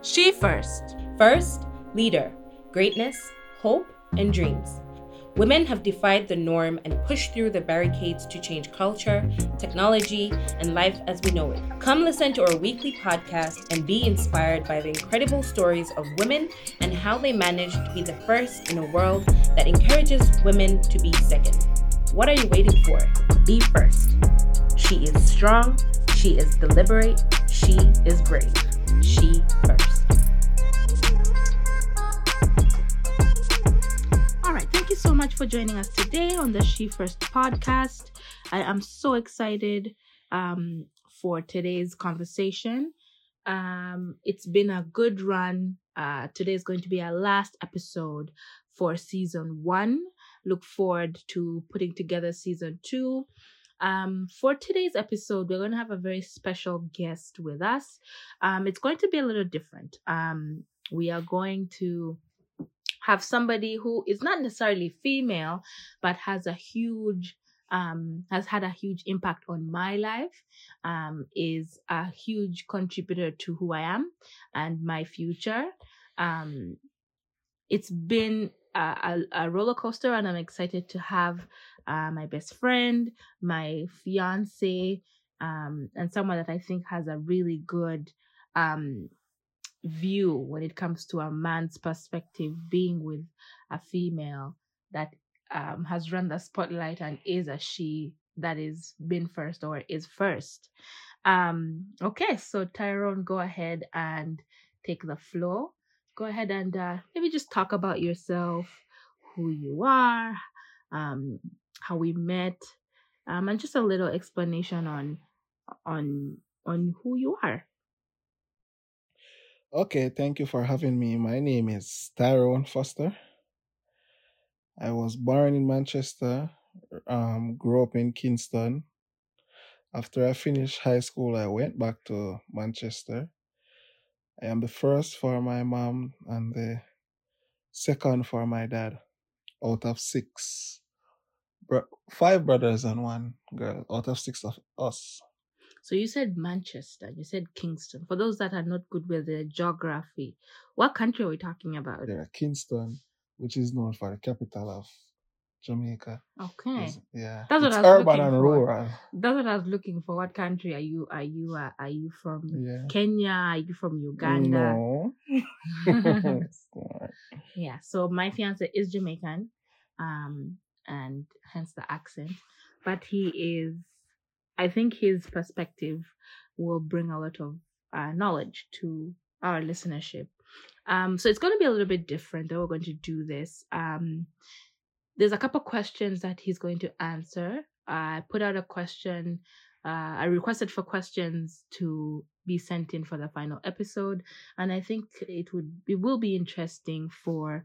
She First. First, leader, greatness, hope, and dreams. Women have defied the norm and pushed through the barricades to change culture, technology, and life as we know it. Come listen to our weekly podcast and be inspired by the incredible stories of women and how they managed to be the first in a world that encourages women to be second. What are you waiting for? Be first. She is strong, she is deliberate, she is brave. She first. Thank you so much for joining us today on the She First podcast. I am so excited um, for today's conversation. Um, it's been a good run. Uh, today is going to be our last episode for season one. Look forward to putting together season two. Um, for today's episode, we're going to have a very special guest with us. Um, it's going to be a little different. Um, we are going to have somebody who is not necessarily female, but has a huge um, has had a huge impact on my life, um, is a huge contributor to who I am and my future. Um, it's been a, a, a roller coaster, and I'm excited to have uh, my best friend, my fiance, um, and someone that I think has a really good um, view when it comes to a man's perspective being with a female that um, has run the spotlight and is a she that is been first or is first. Um, okay, so Tyrone, go ahead and take the floor. Go ahead and uh, maybe just talk about yourself, who you are, um, how we met, um, and just a little explanation on on on who you are. Okay, thank you for having me. My name is Tyrone Foster. I was born in Manchester, um, grew up in Kingston. After I finished high school, I went back to Manchester. I am the first for my mom and the second for my dad out of six. Bro- five brothers and one girl out of six of us. So you said Manchester, you said Kingston. For those that are not good with the geography, what country are we talking about? There are Kingston, which is known for the capital of Jamaica. Okay, Is- Yeah. That's what it's I was urban looking and for. rural. that's what I was looking for. What country are you? Are you? Uh, are you from Yeah. Kenya? Are you from Uganda? No. Yeah. So my fiance is Jamaican, um, and hence the accent. But he is. I think his perspective will bring a lot of uh, knowledge to our listenership. Um, so it's going to be a little bit different that we're going to do this. Um, there's a couple questions that he's going to answer. I put out a question. Uh, I requested for questions to be sent in for the final episode, and I think it would it will be interesting for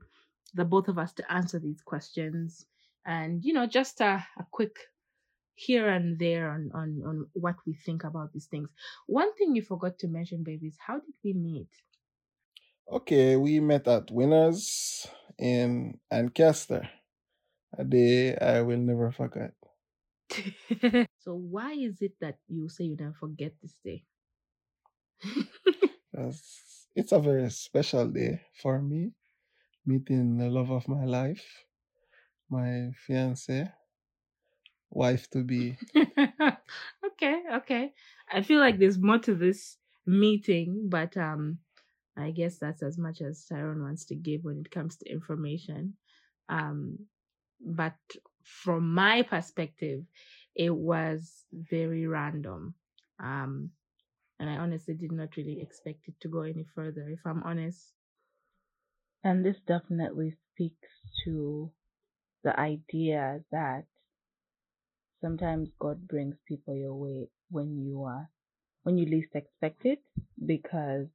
the both of us to answer these questions, and you know, just a, a quick here and there on, on on what we think about these things. One thing you forgot to mention, baby, is how did we meet? Okay, we met at Winners in Ancaster. A day I will never forget. so why is it that you say you never forget this day? It's a very special day for me, meeting the love of my life, my fiance, wife to be. okay, okay. I feel like there's more to this meeting, but um I guess that's as much as Tyrone wants to give when it comes to information. Um but from my perspective, it was very random. Um and I honestly did not really expect it to go any further, if I'm honest. And this definitely speaks to the idea that sometimes God brings people your way when you are when you least expect it because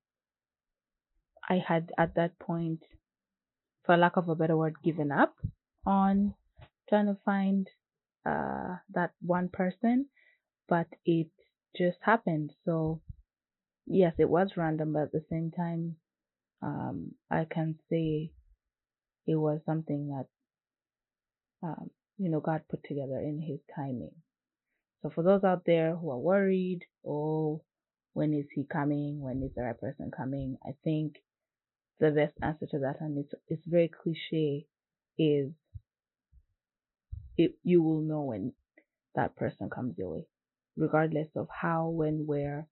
I had at that point for lack of a better word given up on trying to find uh that one person but it just happened. So yes it was random but at the same time um I can say it was something that um, you know God put together in His timing. So for those out there who are worried, oh, when is he coming? When is the right person coming? I think the best answer to that, and it's it's very cliche, is it you will know when that person comes your way, regardless of how, when, where,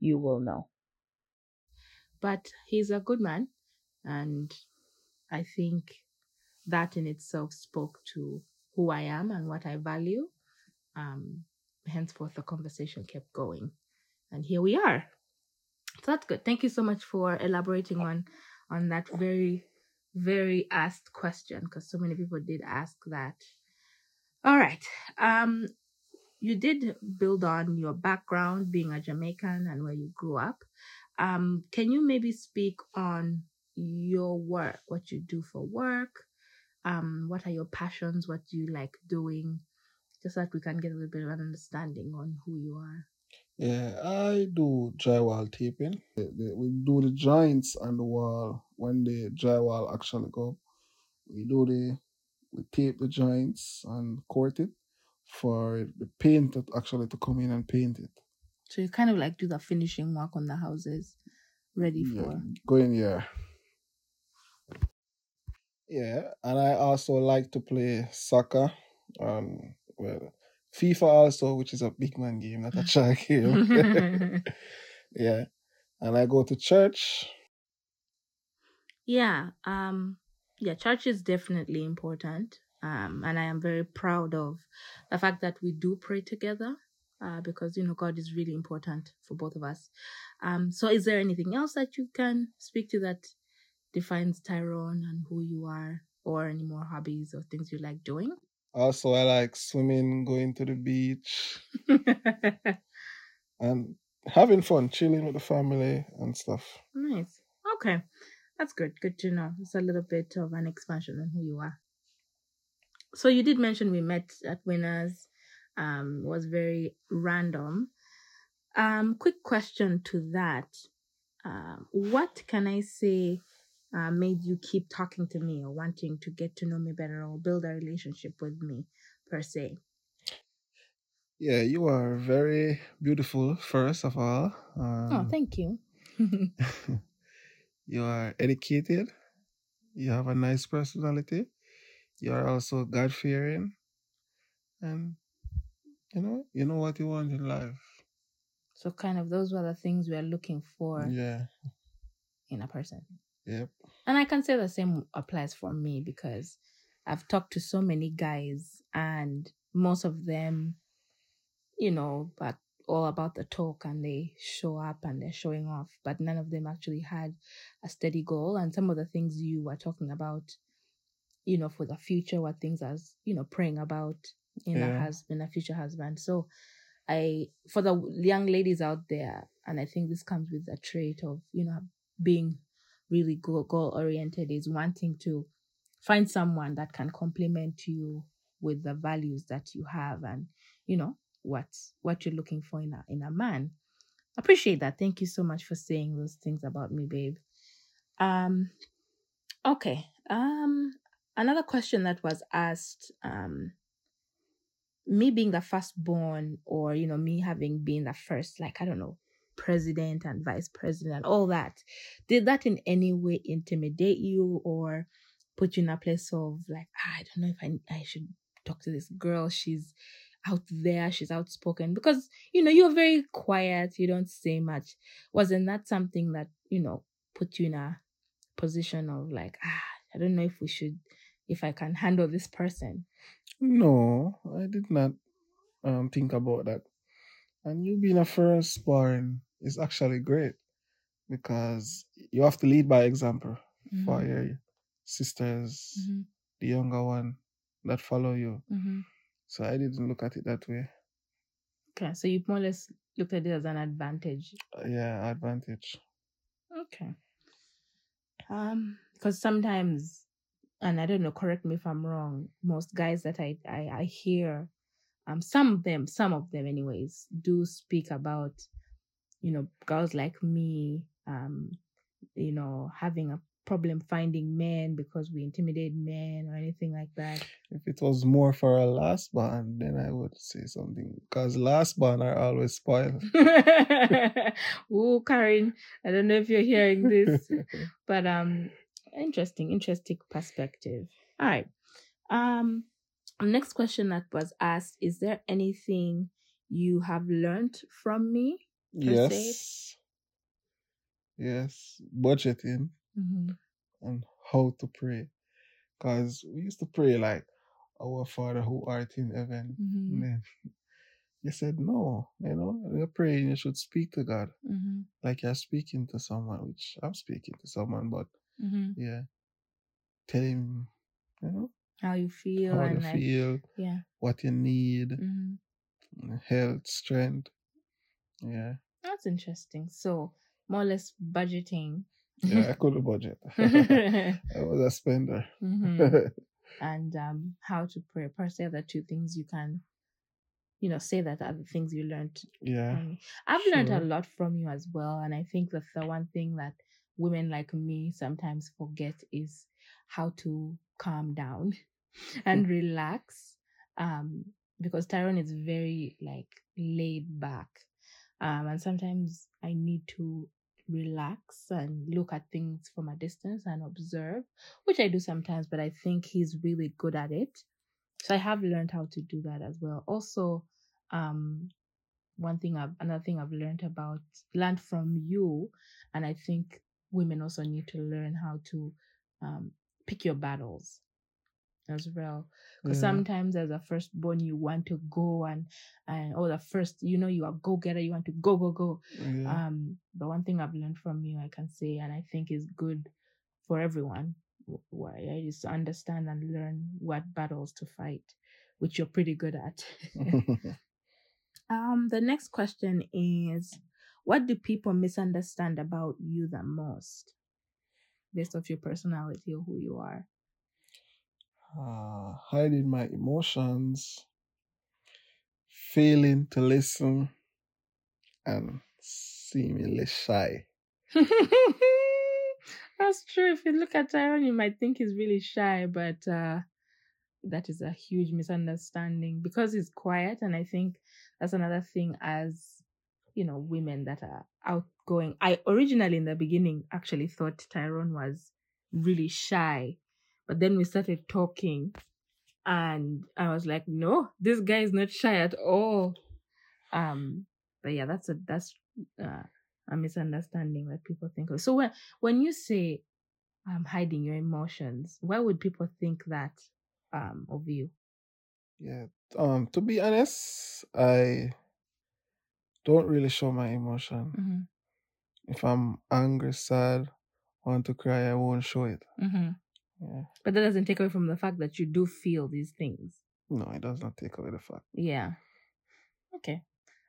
you will know. But he's a good man, and I think that in itself spoke to who I am and what I value. Um, henceforth, the conversation kept going, and here we are. So that's good. Thank you so much for elaborating on on that very very asked question because so many people did ask that. All right. Um, you did build on your background being a Jamaican and where you grew up. Um, can you maybe speak on your work, what you do for work? Um, what are your passions? What do you like doing? Just so that we can get a little bit of an understanding on who you are. Yeah, I do drywall taping. We do the joints on the wall when the drywall actually go. We do the we tape the joints and coat it for the paint to actually to come in and paint it. So you kind of like do the finishing work on the houses, ready Yeah, for. going yeah. Yeah, and I also like to play soccer. Um, well, FIFA also, which is a big man game, not a child game. yeah, and I go to church. yeah. Um. Yeah. Church is definitely important. Um. And I am very proud of the fact that we do pray together. Uh, because you know God is really important for both of us. Um. So, is there anything else that you can speak to that defines Tyrone and who you are, or any more hobbies or things you like doing? Also, I like swimming, going to the beach, and having fun, chilling with the family and stuff. Nice. Okay. That's good. Good to know. It's a little bit of an expansion on who you are. So you did mention we met at Winners. Um, was very random. Um, quick question to that. Um, what can I say uh, made you keep talking to me or wanting to get to know me better or build a relationship with me per se? Yeah, you are very beautiful, first of all. Oh, Um, thank you. you are educated. You have a nice personality. You are also God fearing, and you know you know what you want in life. so kind of those were the things we are looking for Yeah. in a person. Yep. And I can say the same applies for me because I've talked to so many guys and most of them, you know, but all about the talk and they show up and they're showing off, but none of them actually had a steady goal. And some of the things you were talking about, you know, for the future were things as, you know, praying about in a husband, a future husband. So I, for the young ladies out there, and I think this comes with a trait of, you know, being really goal oriented is wanting to find someone that can complement you with the values that you have and you know what what you're looking for in a in a man. Appreciate that. Thank you so much for saying those things about me babe. Um okay. Um another question that was asked um me being the firstborn or you know me having been the first like i don't know president and vice president all that did that in any way intimidate you or put you in a place of like ah, i don't know if I, I should talk to this girl. She's out there. She's outspoken. Because you know you're very quiet. You don't say much. Wasn't that something that you know put you in a position of like ah i don't know if we should if i can handle this person? No, I did not um think about that. And you being a firstborn is actually great because you have to lead by example for Mhm. your sisters, Mhm. the younger one that follow you. Mhm. So I didn't look at it that way. okay so you more or less looked at it as an advantage Uh, Yeah, advantage. Okay. Um, because sometimes, and I don't know, correct me if I'm wrong. Most guys that I I, I hear, um, some of them, some of them, anyways, do speak about, you know, girls like me, um, you know, having a problem finding men because we intimidate men or anything like that? If it was more for a last born, then I would say something. Because last born are always spoiled. Ooh, Karen, I don't know if you're hearing this, but um, interesting, interesting perspective. All right. Um, next question that was asked: Is there anything you have learned from me? Se? yes. Yes. Budgeting Mm-hmm. and how to pray. Because we used to pray like, Our Father who art in heaven. Mm-hmm. Then you said, No, you know, you're praying, you should speak to God Mm-hmm. like you're speaking to someone, which I'm speaking to someone, but Mm-hmm. yeah, tell him, you know, How you feel how and you like, feel, yeah. what you need, Mm-hmm. health, strength. Yeah, That's interesting. So more or less budgeting. yeah, I couldn't budget. I was a spender. and um, how to pray. Per se, are the two things you can, you know, say that are the things you learned yeah. I've learned a lot from you as well, and I think that the one thing that women like me sometimes forget is how to calm down and relax. Um, because Tyrone is very like laid back, um, and sometimes I need to relax and look at things from a distance and observe, which I do sometimes, but I think he's really good at it. So I have learned how to do that as well. Also, um, one thing I've another thing I've learned about learned from you, and I think women also need to learn how to um, pick your battles as well. Because yeah. sometimes as a firstborn, you want to go and and or the first, you know, you are go getter, you want to go go go. yeah. Um, but one thing I've learned from you, I can say, and I think is good for everyone, wh- why I just understand and learn what battles to fight, which you're pretty good at. um, the next question is, what do people misunderstand about you the most, based off your personality or who you are? Uh, hiding my emotions, failing to listen, and seemingly shy. That's true. If you look at Tyrone, you might think he's really shy, but uh, that is a huge misunderstanding because he's quiet. And I think that's another thing as, you know, women that are outgoing. I originally, in the beginning, actually thought Tyrone was really shy. But then we started talking, and I was like, no, this guy is not shy at all. Um, but yeah, that's a that's uh, a misunderstanding that people think of. So when when you say um hiding your emotions, why would people think that um of you? Yeah. Um. To be honest, I don't really show my emotion. Mm-hmm. If I'm angry, sad, want to cry, I won't show it. Mm-hmm. Yeah. But that doesn't take away from the fact that you do feel these things. No, it does not take away the fact. Yeah. Okay.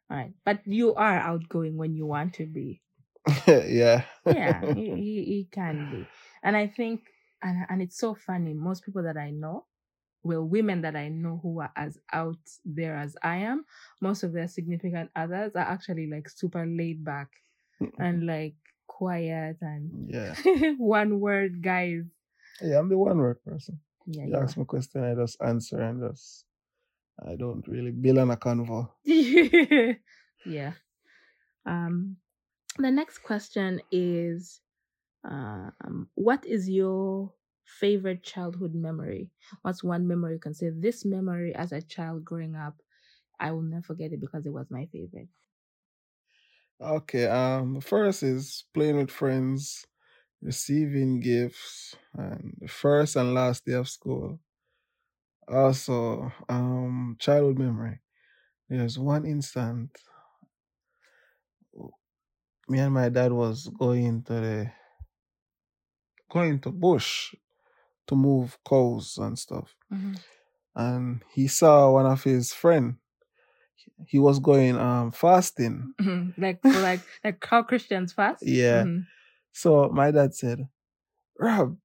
All right. But you are outgoing when you want to be. yeah. yeah, he, he, he can be. And I think, and, and it's so funny, most people that I know, well, women that I know who are as out there as I am, most of their significant others are actually like super laid back and like quiet and yeah. one word guys. Yeah, I'm the one word person. Yeah, You ask me a question, I just answer and just I don't really build on a convo. yeah. Um, the next question is, um, what is your favorite childhood memory? What's one memory you can say? This memory as a child growing up, I will never forget it because it was my favorite. Okay, um the first is playing with friends, receiving gifts, and the first and last day of school. Also, um childhood memory. There's one instant me and my dad was going to the going to bush to move cows and stuff. And he saw one of his friend. He was going um fasting. like like like how Christians fast. Yeah. Mhm. So my dad said, Rob,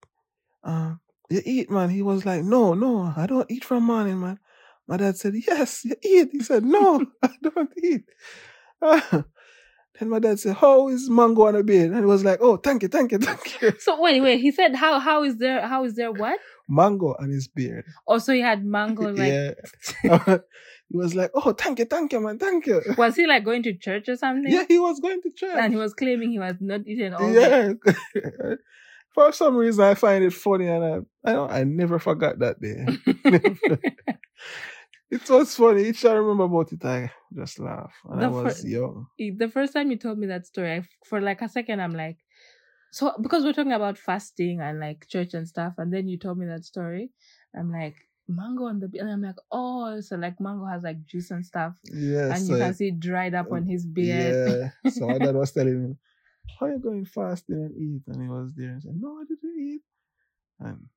um, you eat, man. He was like, No, no, I don't eat from morning, man. My dad said, Yes, you eat. He said, No, I don't eat. Then my dad said, How is mango on a beard? And he was like, Oh, thank you, thank you, thank you. So wait, wait. He said how how is there how is there what? Mango on his beard. Oh, so he had mango like yeah. He was like, Oh, thank you, thank you, man, thank you. was he like going to church or something? Yeah, he was going to church. And he was claiming he was not eating all yeah. For some reason, I find it funny, and I, I, don't, I never forgot that day. it was funny. Each time I remember about it, I just laugh. And I was fir- young. the first time you told me that story, I, for like a second, I'm like, so because we're talking about fasting and like church and stuff, and then you told me that story, I'm like, mango on the beard, and I'm like, oh, so like mango has like juice and stuff, Yeah, and so, you can see it dried up on his beard. Yeah. So my dad was telling him, How you going fasting and eat? And he was there and said, No, I didn't eat. And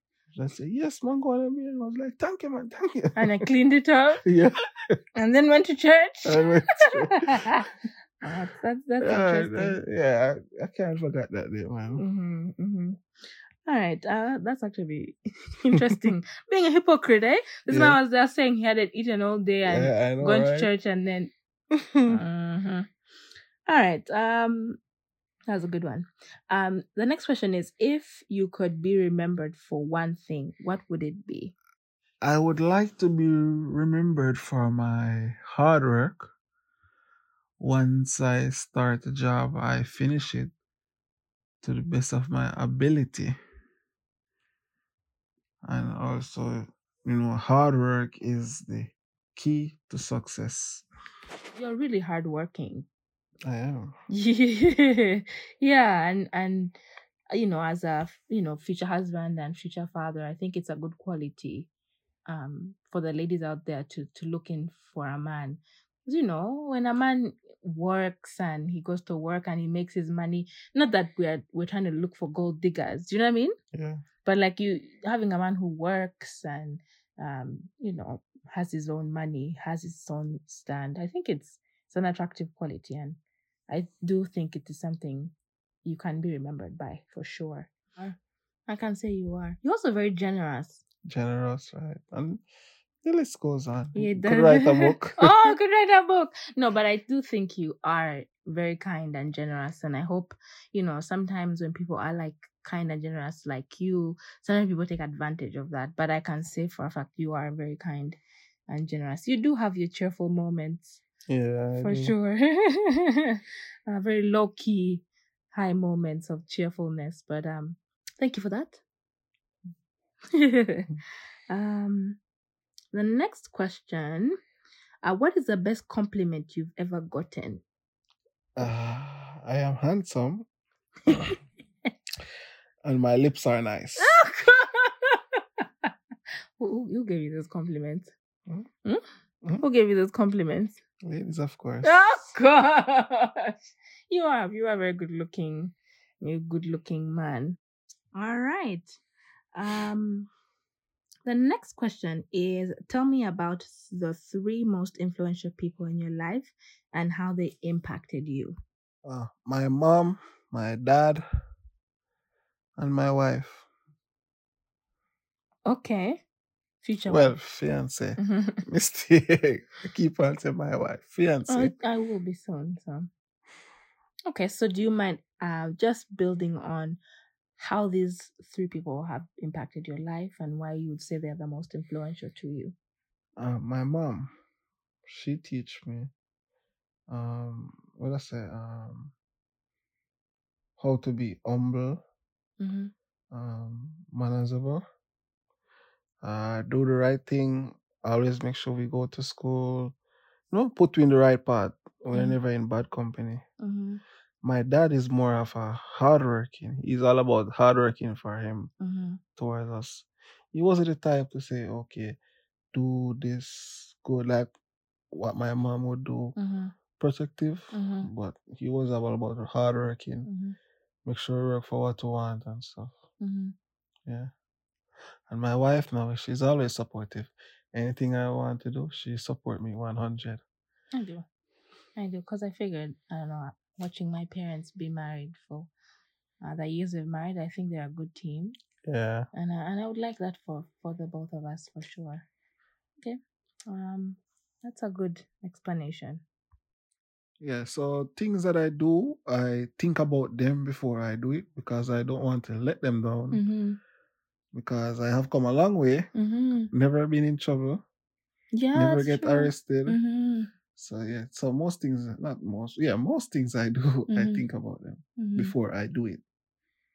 I said, Yes, mango on the beard. And I was like, Thank you, man, thank you. and I cleaned it up, yeah. and then went to church. Went to- that's that's, that's Yeah, interesting. that- yeah, I, I can't forget that day, man. Mm-hmm, mm-hmm. All right, uh, that's actually interesting. Being a hypocrite, eh? This Yeah. man was just saying he hadn't eaten all day and Yeah, know, going right? to church and then. Mhm. All right, um, that was a good one. Um, the next question is: If you could be remembered for one thing, what would it be? I would like to be remembered for my hard work. Once I start a job, I finish it to the best of my ability. And also, you know, hard work is the key to success. You're really hardworking. I am. Yeah, yeah, and and you know, as a you know future husband and future father, I think it's a good quality um for the ladies out there to to look in for a man You know, when a man works and he goes to work and he makes his money, not that we're we're trying to look for gold diggers. Do you know what I mean? Yeah. But like you having a man who works and um you know has his own money, has his own stand. I think it's it's an attractive quality and I do think it is something you can be remembered by for sure. I can say you are. You're also very generous. Generous, right? And the list goes on. Yeah, Could the- write a book. oh, could write a book. No, but I do think you are very kind and generous, and I hope you know. Sometimes when people are like kind and generous like you, sometimes people take advantage of that. But I can say for a fact you are very kind and generous. You do have your cheerful moments yeah. For sure. uh, very low key, high moments of cheerfulness. But um, thank you for that. um, the next question: uh, What is the best compliment you've ever gotten? Uh, I am handsome. and my lips are nice. who, gave you those compliments? Hmm? Hmm? Hmm? Who gave you those compliments? Ladies, of course. Oh gosh, you are you are very good looking, you good looking man. All right. Um, the next question is: Tell me about the three most influential people in your life and how they impacted you. Uh, my mom, my dad, and my wife. Okay, future. Well, fiance. wife. Mistake. I keep on saying my wife. Fiance. I, I will be soon. So, okay. So, do you mind uh, just building on how these three people have impacted your life and why you would say they're the most influential to you? Uh, my mom, she teach me, um, what I say, um, how to be humble, Mm-hmm. um, manageable, uh, do the right thing. Always make sure we go to school. You know, put you in the right path. We're Mhm. never in bad company. Mm-hmm. My dad is more of a hardworking. He's all about hardworking for him Mm-hmm. towards us. He wasn't the type to say, okay, do this, go like what my mom would do, Mm-hmm. protective, Mhm. but he was all about hardworking, Mm-hmm. Make sure we work for what we want and stuff. Mm-hmm. Yeah. And my wife now, she's always supportive. Anything I want to do, she support me 100. I do. I do. Because I figured, I don't know, watching my parents be married for uh, the years they've married, I think they're a good team. Yeah. and uh, and I would like that for for the both of us for sure. Okay, um, that's a good explanation. Yeah, so things that I do, I think about them before I do it because I don't want to let them down. Mm-hmm. Because I have come a long way, Mm-hmm. never been in trouble, Yeah. never get true. arrested. Mm-hmm. So yeah, so most things, not most, yeah, most things I do, I Mhm. think about them Mm-hmm. before I do it.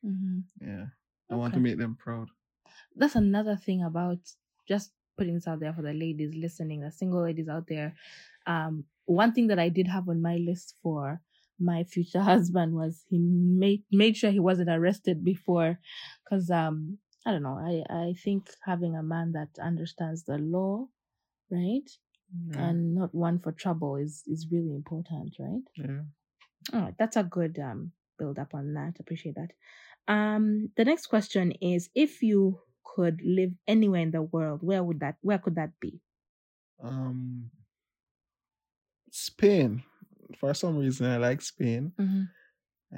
Mm-hmm. Yeah, I want to make them proud. that's another thing about just putting this out there for the ladies listening, the single ladies out there. Um, one thing that I did have on my list for my future husband was he made made sure he wasn't arrested before, because um, I don't know. I I think having a man that understands the law, right, Yeah, and not one for trouble is is really important, right? yeah. All right, that's a good um build up on that. Appreciate that. Um, the next question is: If you could live anywhere in the world, where would that? Where could that be? Um, Spain. For some reason, I like Spain. Mm-hmm.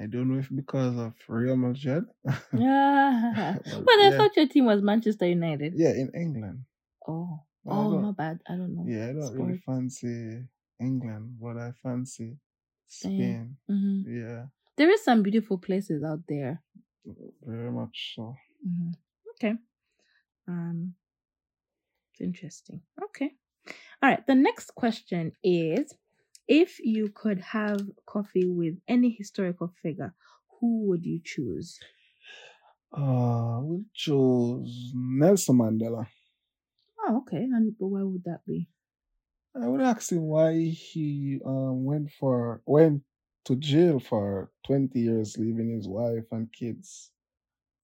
I don't know if because of Real Madrid. Yeah, Well, but I yeah. thought your team was Manchester United. yeah, in England. Oh, oh, my bad. I don't know. Yeah, I don't really fancy England, but I fancy Spain. hmm Yeah, There is some beautiful places out there. very much so. hmm Okay. Um, it's interesting. Okay. All right. The next question is if you could have coffee with any historical figure, who would you choose? Uh, we'll choose Nelson Mandela. Oh, okay. And why would that be? I would ask him why he um, went for went to jail for twenty years, leaving his wife and kids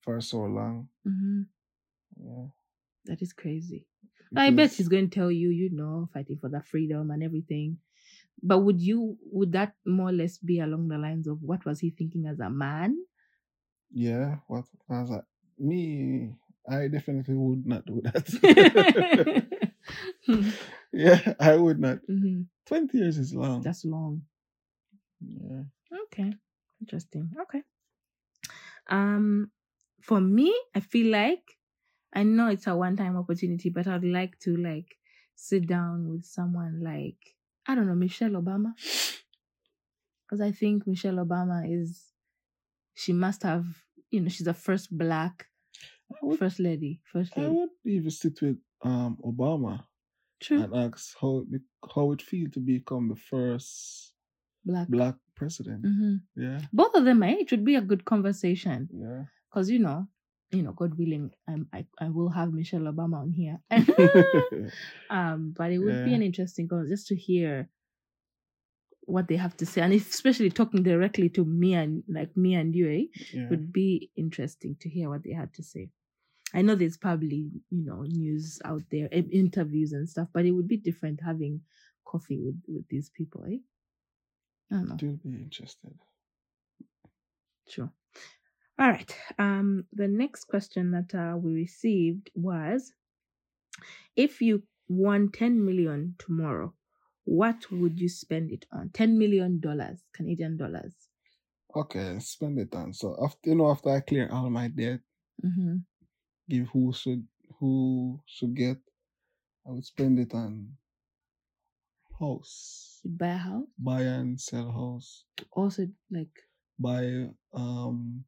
for so long. hmm Yeah, That is crazy. I bet he's going to tell you, you know, fighting for that freedom and everything. But would you, would that more or less be along the lines of what was he thinking as a man? Yeah, what was that? Me, I definitely would not do that. yeah, I would not. hmm Twenty years is long. That's long. yeah. Okay. Interesting. Okay. Um for me, I feel like I know it's a one time opportunity, but I'd like to like sit down with someone like I don't know, Michelle Obama. Because I think Michelle Obama is she must have you know, she's the first black would, first lady. First I would even sit with um Obama True. and ask how it, how it feel to become the first Black. black president. hmm Yeah, Both of them, eh? It would be a good conversation. yeah. Because you know, you know, God willing, I'm, I I will have Michelle Obama on here. um, but it would be an interesting conversation just to hear what they have to say, and especially talking directly to me and like me and you, eh, yeah. would be interesting to hear what they had to say. I know there's probably you know news out there, interviews and stuff, but it would be different having coffee with with these people, eh? I don't know. Still be interested. Sure. All right. Um, the next question that uh, we received was if you won 10 million tomorrow, what would you spend it on? 10 million dollars, Canadian dollars. Okay, spend it on. So after you know, after I clear all my debt, Mm-hmm. give who should who should get, I would spend it on house, You'd buy a house. buy and sell house, Also, like, buy um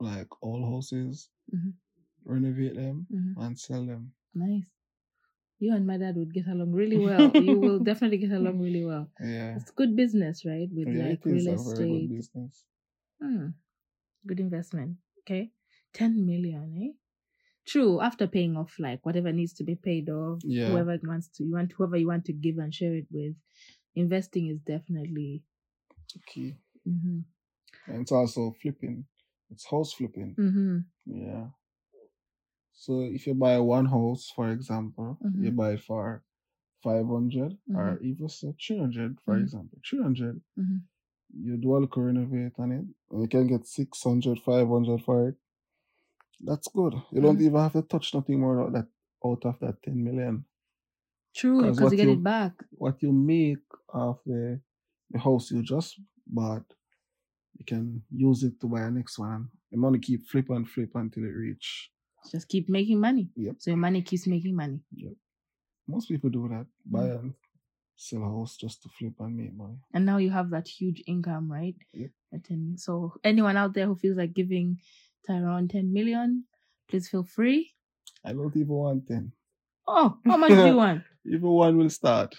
like all houses, Mhm. renovate them mhm, and sell them. nice. You and my dad would get along really well. you will definitely get along really well. Yeah, It's good business, right? With yeah, like real very good estate. business. Hmm. Good investment. Okay. 10 million, eh? True, after paying off like whatever needs to be paid off, Yeah. whoever wants to you want whoever you want to give and share it with. Investing is definitely Key, hmm and it's also flipping. It's house flipping. hmm Yeah. So if you buy one house, for example, you Mhm. buy for five hundred or even so three hundred, for Mhm. example, three hundred. Mhm. You do a little renovate on it, and you can get 600, 500 for it. That's good. You don't Mhm. even have to touch nothing more out that out of that 10 million. True, because you get you- it back. What you make of the the house you just bought, you can use it to buy a next one. The money keep flip and flip until it reach. Just keep making money. Yep. So your money keeps making money. Yep. Most people do that. Buy Mm. and sell a house just to flip and make money. And now you have that huge income, right? Yep. 10 So anyone out there who feels like giving Tyrone 10 million, please feel free. I don't even want ten. Oh, how much do you want? Even one will start.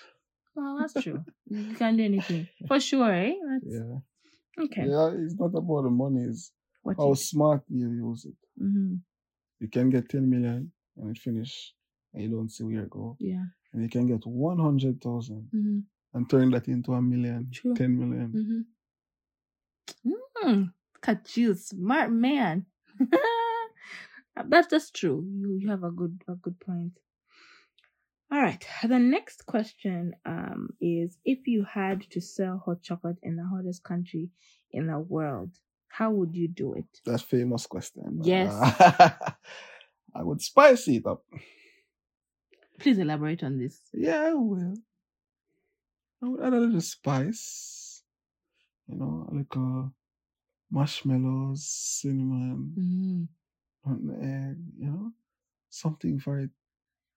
Well, that's true. You can't do anything. For sure, eh? That's, Yeah. Okay. Yeah, it's not about the money, it's What how you, smart you use it. hmm You can get 10 million and it finish and you don't see where it go. Yeah. And you can get 100,000 hmm and turn that into a million, True. 10 million. hmm Mm, at you, smart man. That's just true. You you have a good a good point. All right. The next question um is if you had to sell hot chocolate in the hottest country in the world, how would you do it? That famous question. Yes. I would spice it up. Please elaborate on this. Yeah, I will. I would add a little spice. You know, like uh, marshmallows, cinnamon, Mm, and egg, you know, something for it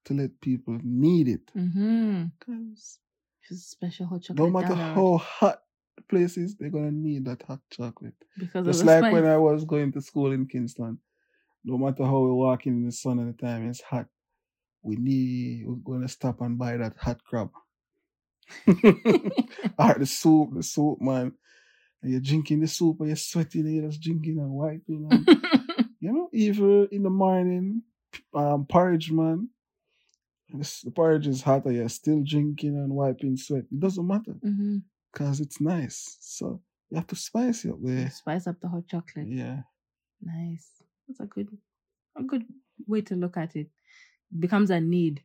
to let people need it. mm-hmm. Because Just special hot chocolate. no matter down how hot the place is, they're gonna need that hot chocolate. because Just like spice. when I was going to school in Kingston, no matter how we're walking in the sun at the time it's hot, we need we're gonna stop and buy that hot crab. or the soup, the soup, man. And you're drinking the soup and you're sweating and you're just drinking and wiping and you know, even in the morning, um porridge man. The porridge is hot and you're still drinking and wiping sweat. It doesn't matter because it's nice. So you have to spice it up there. Spice up the hot chocolate. Yeah. Nice. That's a good, a good way to look at it. Becomes a need,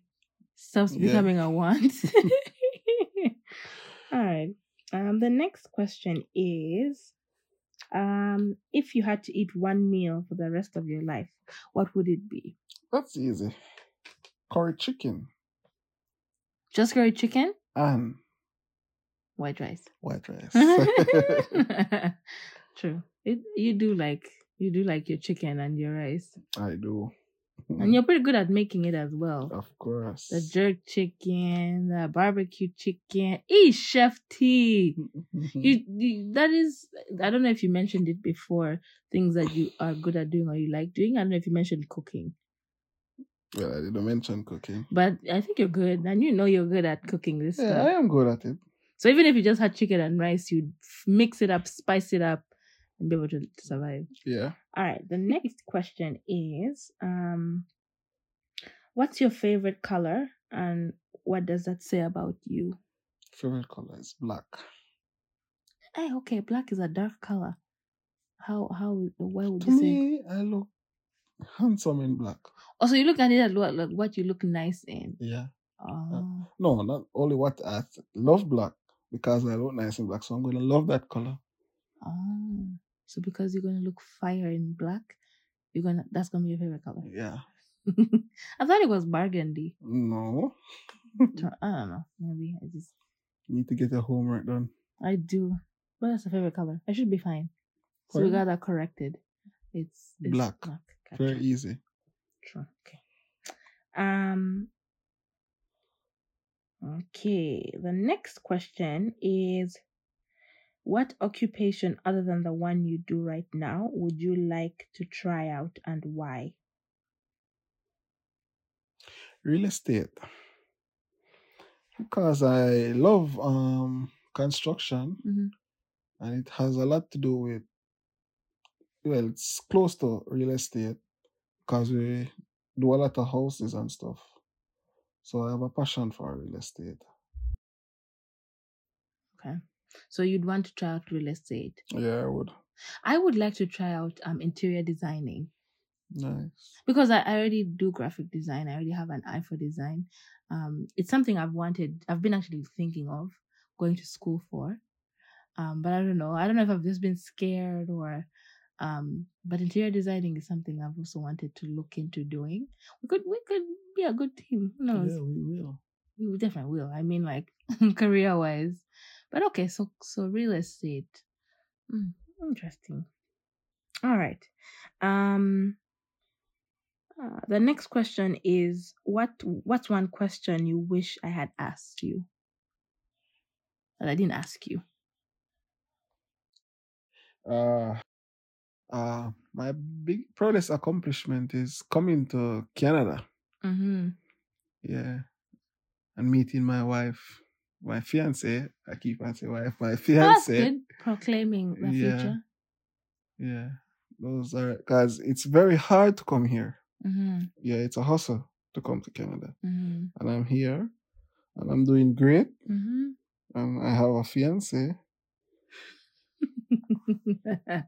stops Yeah. becoming a want. All right. Um, the next question is, um, if you had to eat one meal for the rest of your life, what would it be? That's easy. Curry chicken Just curry chicken, and white rice. white rice. True. It, you do like you do like your chicken and your rice, I do. and you're pretty good at making it as well. of course. the jerk chicken, the barbecue chicken. Eat chef T. You, you that is I don't know if you mentioned it before. Things that you are good at doing or you like doing. I don't know if you mentioned cooking, well, I didn't mention cooking. but I think you're good, and you know you're good at cooking this Yeah, stuff. I am good at it. So even if you just had chicken and rice, you'd mix it up, spice it up, and be able to, to survive. Yeah. All right. The next question is, um, what's your favorite color, and what does that say about you? Favorite color is black. Hey, okay, black is a dark color. How how why would To you say? me, I look handsome in black. Oh, so you look at it at what like what you look nice in. Yeah. Uh, oh, No, not only what I love black because I look nice in black, so I'm gonna love that color. oh. So because you're gonna look fire in black, you're gonna that's gonna be your favorite color. Yeah. I thought it was burgundy. No. I don't know. Maybe I just Need to get your homework done. I do, but that's a favorite color. I should be fine. So we got that corrected. It's, it's Black. Black. Gotcha. Very easy. True. Okay. Um. Okay. The next question is, what occupation other than the one you do right now would you like to try out and why? Real estate. Because I love um construction Mhm. and it has a lot to do with well, it's close to real estate because we do a lot of houses and stuff. So I have a passion for real estate. Okay. So you'd want to try out real estate. Yeah, I would. I would like to try out um interior designing. Nice. because I, I already do graphic design. I already have an eye for design. Um, it's something I've wanted. I've been actually thinking of going to school for. Um, but I don't know. I don't know if I've just been scared or. Um, but interior designing is something I've also wanted to look into doing. We could we could be a good team. Who knows? Yeah, we will. We definitely will. I mean, like career wise. But okay, so so real estate. Hmm, interesting. All right. Um. uh, the next question is what What's one question you wish I had asked you? that I didn't ask you? Uh, uh, my big proudest accomplishment is coming to Canada. Mm-hmm. Yeah. And meeting my wife, my fiance. I keep on saying wife, my fiance. Proclaiming the Yeah. future. Yeah. Those are because it's very hard to come here. Mm-hmm. Yeah, it's a hustle to come to Canada. Mm-hmm. And I'm here and I'm doing great. Mm-hmm. And I have a fiance.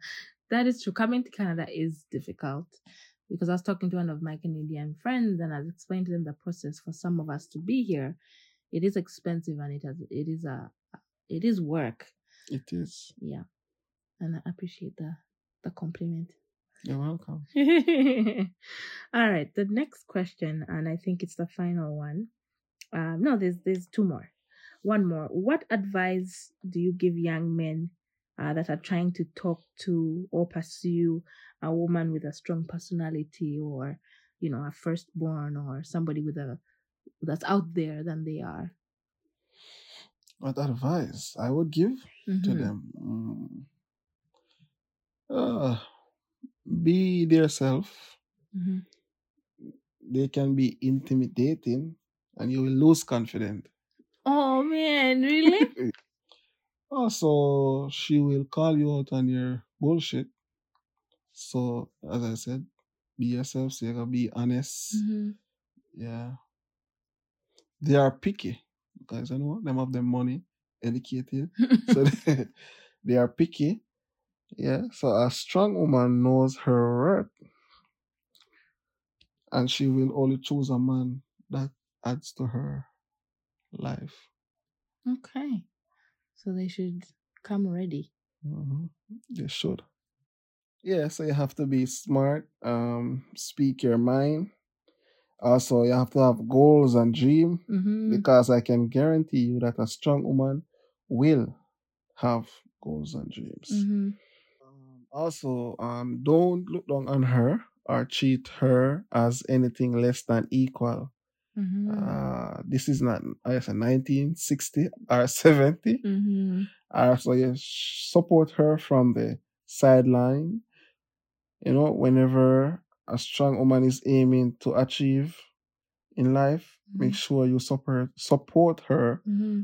that is true. Coming to Canada is difficult because I was talking to one of my Canadian friends and I was explaining to them the process for some of us to be here. It is expensive and it has it is a it is work. It is. Yeah. And I appreciate the the compliment. You're welcome. All right, the next question, and I think it's the final one. Um, no, there's there's two more. One more. What advice do you give young men uh, that are trying to talk to or pursue a woman with a strong personality, or you know, a firstborn, or somebody with a that's out there than they are? What advice I would give to Mhm. them? Mm. Uh, be their self. Mhm. They can be intimidating and you will lose confidence. Oh man, really? Also, she will call you out on your bullshit. So, as I said, be yourself. So you gotta be honest. Mhm. Yeah. They are picky because I know them have the money, educated. so they, they are picky. Yeah. So a strong woman knows her worth. And she will only choose a man that adds to her life. okay, so they should come ready. Mhm. They should. Yeah, so you have to be smart, um, speak your mind. Also, you have to have goals and dream Mm-hmm. because I can guarantee you that a strong woman will have goals and dreams. Mm-hmm. Um, also, um, don't look down on her or treat her as anything less than equal. Mm-hmm. Uh, this is not, I guess, a 1960 or 70. mm-hmm. Uh, so you support her from the sideline. You know, whenever a strong woman is aiming to achieve in life, make Mhm. sure you support support her Mm-hmm.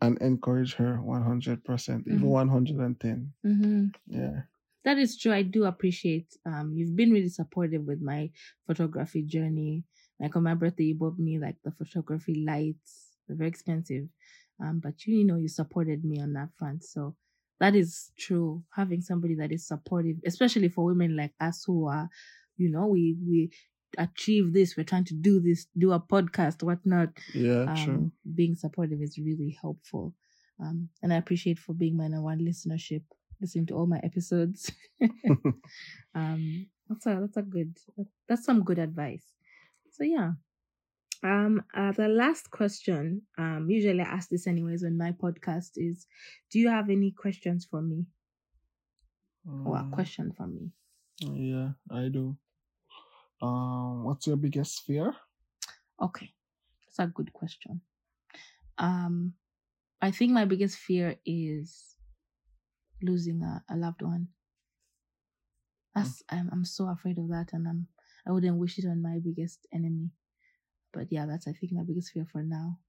and encourage her one hundred percent, even Mhm. one hundred and ten. Mm-hmm. Yeah. That is true. I do appreciate. Um, you've been really supportive with my photography journey. Like on my birthday, you bought me like the photography lights. They're very expensive, um, but you, you know you supported me on that front. So that is true. Having somebody that is supportive, especially for women like us who are, you know, we we achieve this. We're trying to do this, do a podcast, whatnot. Yeah, true. um, being supportive is really helpful. Um, and I appreciate for being my number one listenership, listening to all my episodes. um, that's a that's a good that's some good advice. So yeah. Um, uh, the last question, um, usually I ask this anyways on my podcast is, do you have any questions for me or a Mm, question for me? Yeah, I do. Um, what's your biggest fear? Okay, that's a good question. Um, I think my biggest fear is losing a, a loved one. That's I'm I'm so afraid of that, and I'm I wouldn't wish it on my biggest enemy. But yeah, that's I think my biggest fear for now.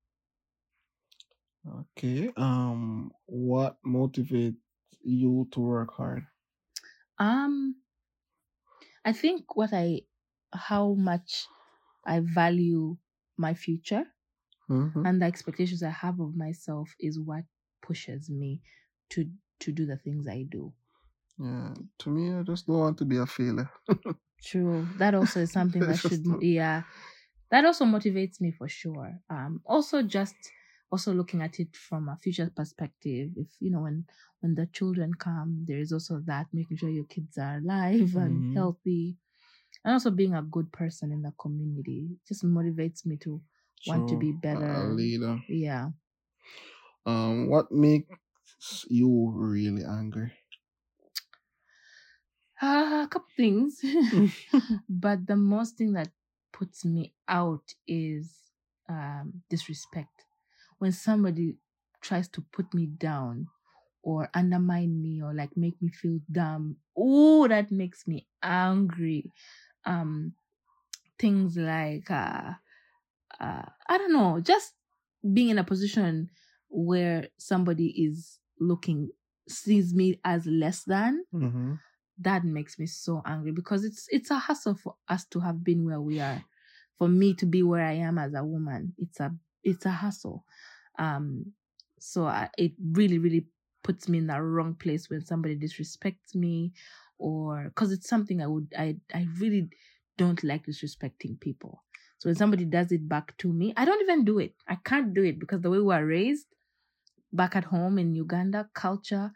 Okay. Um, what motivates you to work hard? Um, I think what I how much I value my future Mhm. and the expectations I have of myself is what pushes me to to do the things I do. Yeah. To me, I just don't want to be a failure. True. That also is something that should don't- yeah. That also motivates me for sure. Um also just also looking at it from a future perspective. If you know when when the children come, there is also that making sure your kids are alive and Mhm. healthy. And also being a good person in the community just motivates me to want to be better. A leader. yeah. Um, what makes you really angry? Uh, a couple things. but the most thing that puts me out is um, disrespect. When somebody tries to put me down or undermine me or like make me feel dumb, oh, that makes me angry. Um, things like uh, uh, I don't know, just being in a position where somebody is looking sees me as less than Mm-hmm. That makes me so angry because it's it's a hassle for us to have been where we are. For me to be where i am as a woman it's a it's a hassle. Um so I, it really really puts me in the wrong place when somebody disrespects me or because it's something i would i i really don't like disrespecting people. So when somebody does it back to me i don't even do it. I can't do it because the way we were raised back at home in uganda culture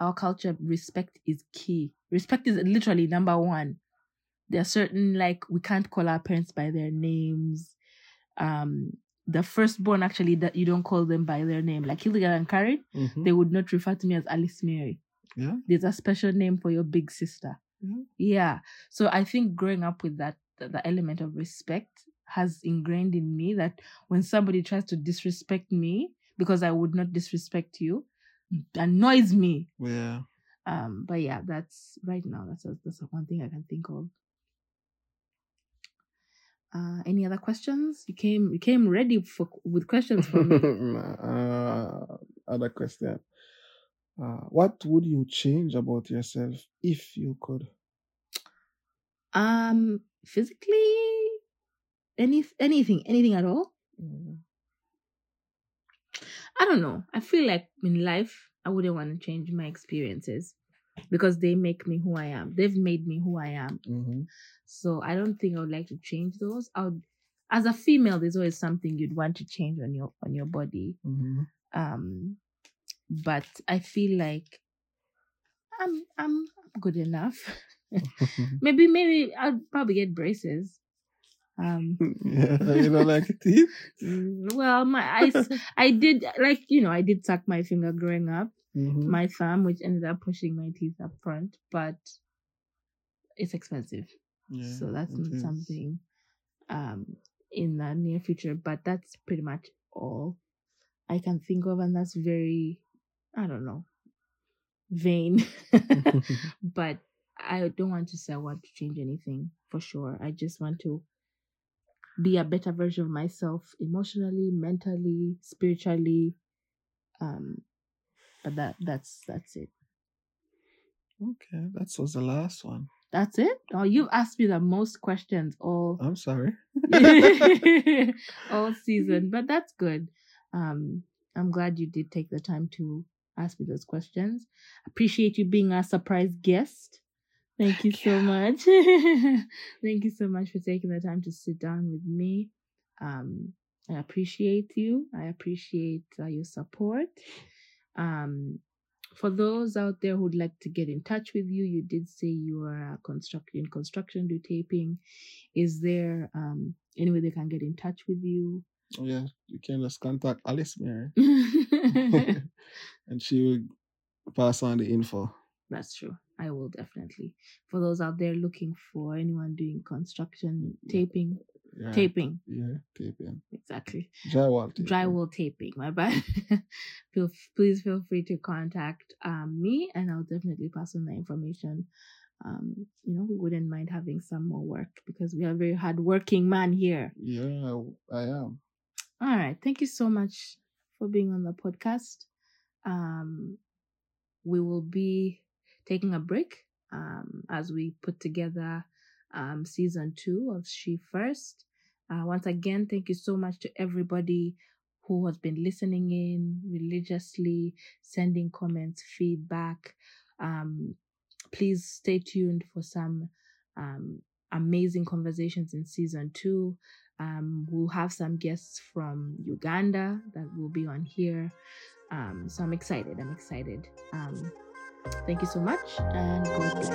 our culture respect is key. Respect is literally number one. There are certain like we can't call our parents by their names. Um the firstborn actually that you don't call them by their name. Like Hildegard and Karen, Mm-hmm. they would not refer to me as alice mary. Yeah. there's a special name for your big sister. Yeah. yeah. So i think growing up with that the, the element of respect has ingrained in me that when somebody tries to disrespect me because i would not disrespect you annoys me Yeah. um, but yeah, that's right now. That's a, that's the one thing I can think of. Uh, any other questions? You came you came ready for with questions for me. uh, other question. Uh, what would you change about yourself if you could? um, physically, any anything anything at all? Mm, I don't know. I feel like in life, I wouldn't want to change my experiences because they make me who I am. They've made me who I am. Mm-hmm. So I don't think I would like to change those. I would, as a female, there's always something you'd want to change on your on your body. Mm-hmm. um but i feel like i'm i'm good enough maybe maybe i'll probably get braces um yeah, you don't like teeth? well my I, I did like you know i did suck my finger growing up Mm-hmm. my thumb which ended up pushing my teeth up front but it's expensive Yeah, so that's not is. something um in the near future but that's pretty much all i can think of and that's very i don't know vain but i don't want to say i want to change anything for sure i just want to be a better version of myself emotionally mentally spiritually um but that that's that's it. Okay, that was the last one. that's it? Oh you've asked me the most questions all I'm sorry. all season but that's good. Um i'm glad you did take the time to ask me those questions. Appreciate you being a surprise guest thank you so much. Thank you so much for taking the time to sit down with me. Um i appreciate you. I appreciate uh, your support. Um for those out there who'd like to get in touch with you you did say you are a construct in construction do taping. Is there um any way they can get in touch with you? Oh, Yeah, you can just contact Alice Mary. And she will pass on the info. that's true i will definitely for those out there looking for anyone doing construction taping Yeah. taping Yeah, taping. exactly Drywall taping. drywall taping my bad feel please feel free to contact um, me and i'll definitely pass on the information um, you know we wouldn't mind having some more work because we are a very hardworking man here Yeah, I am. All right. Thank you so much for being on the podcast. Um, we will be taking a break um, as we put together um, season two of She First. Uh, once again, thank you so much to everybody who has been listening in religiously, sending comments, feedback. Um, please stay tuned for some um, amazing conversations in season two. Um, we'll have some guests from Uganda that will be on here. Um, so I'm excited. I'm excited. Thank you so much and God bless.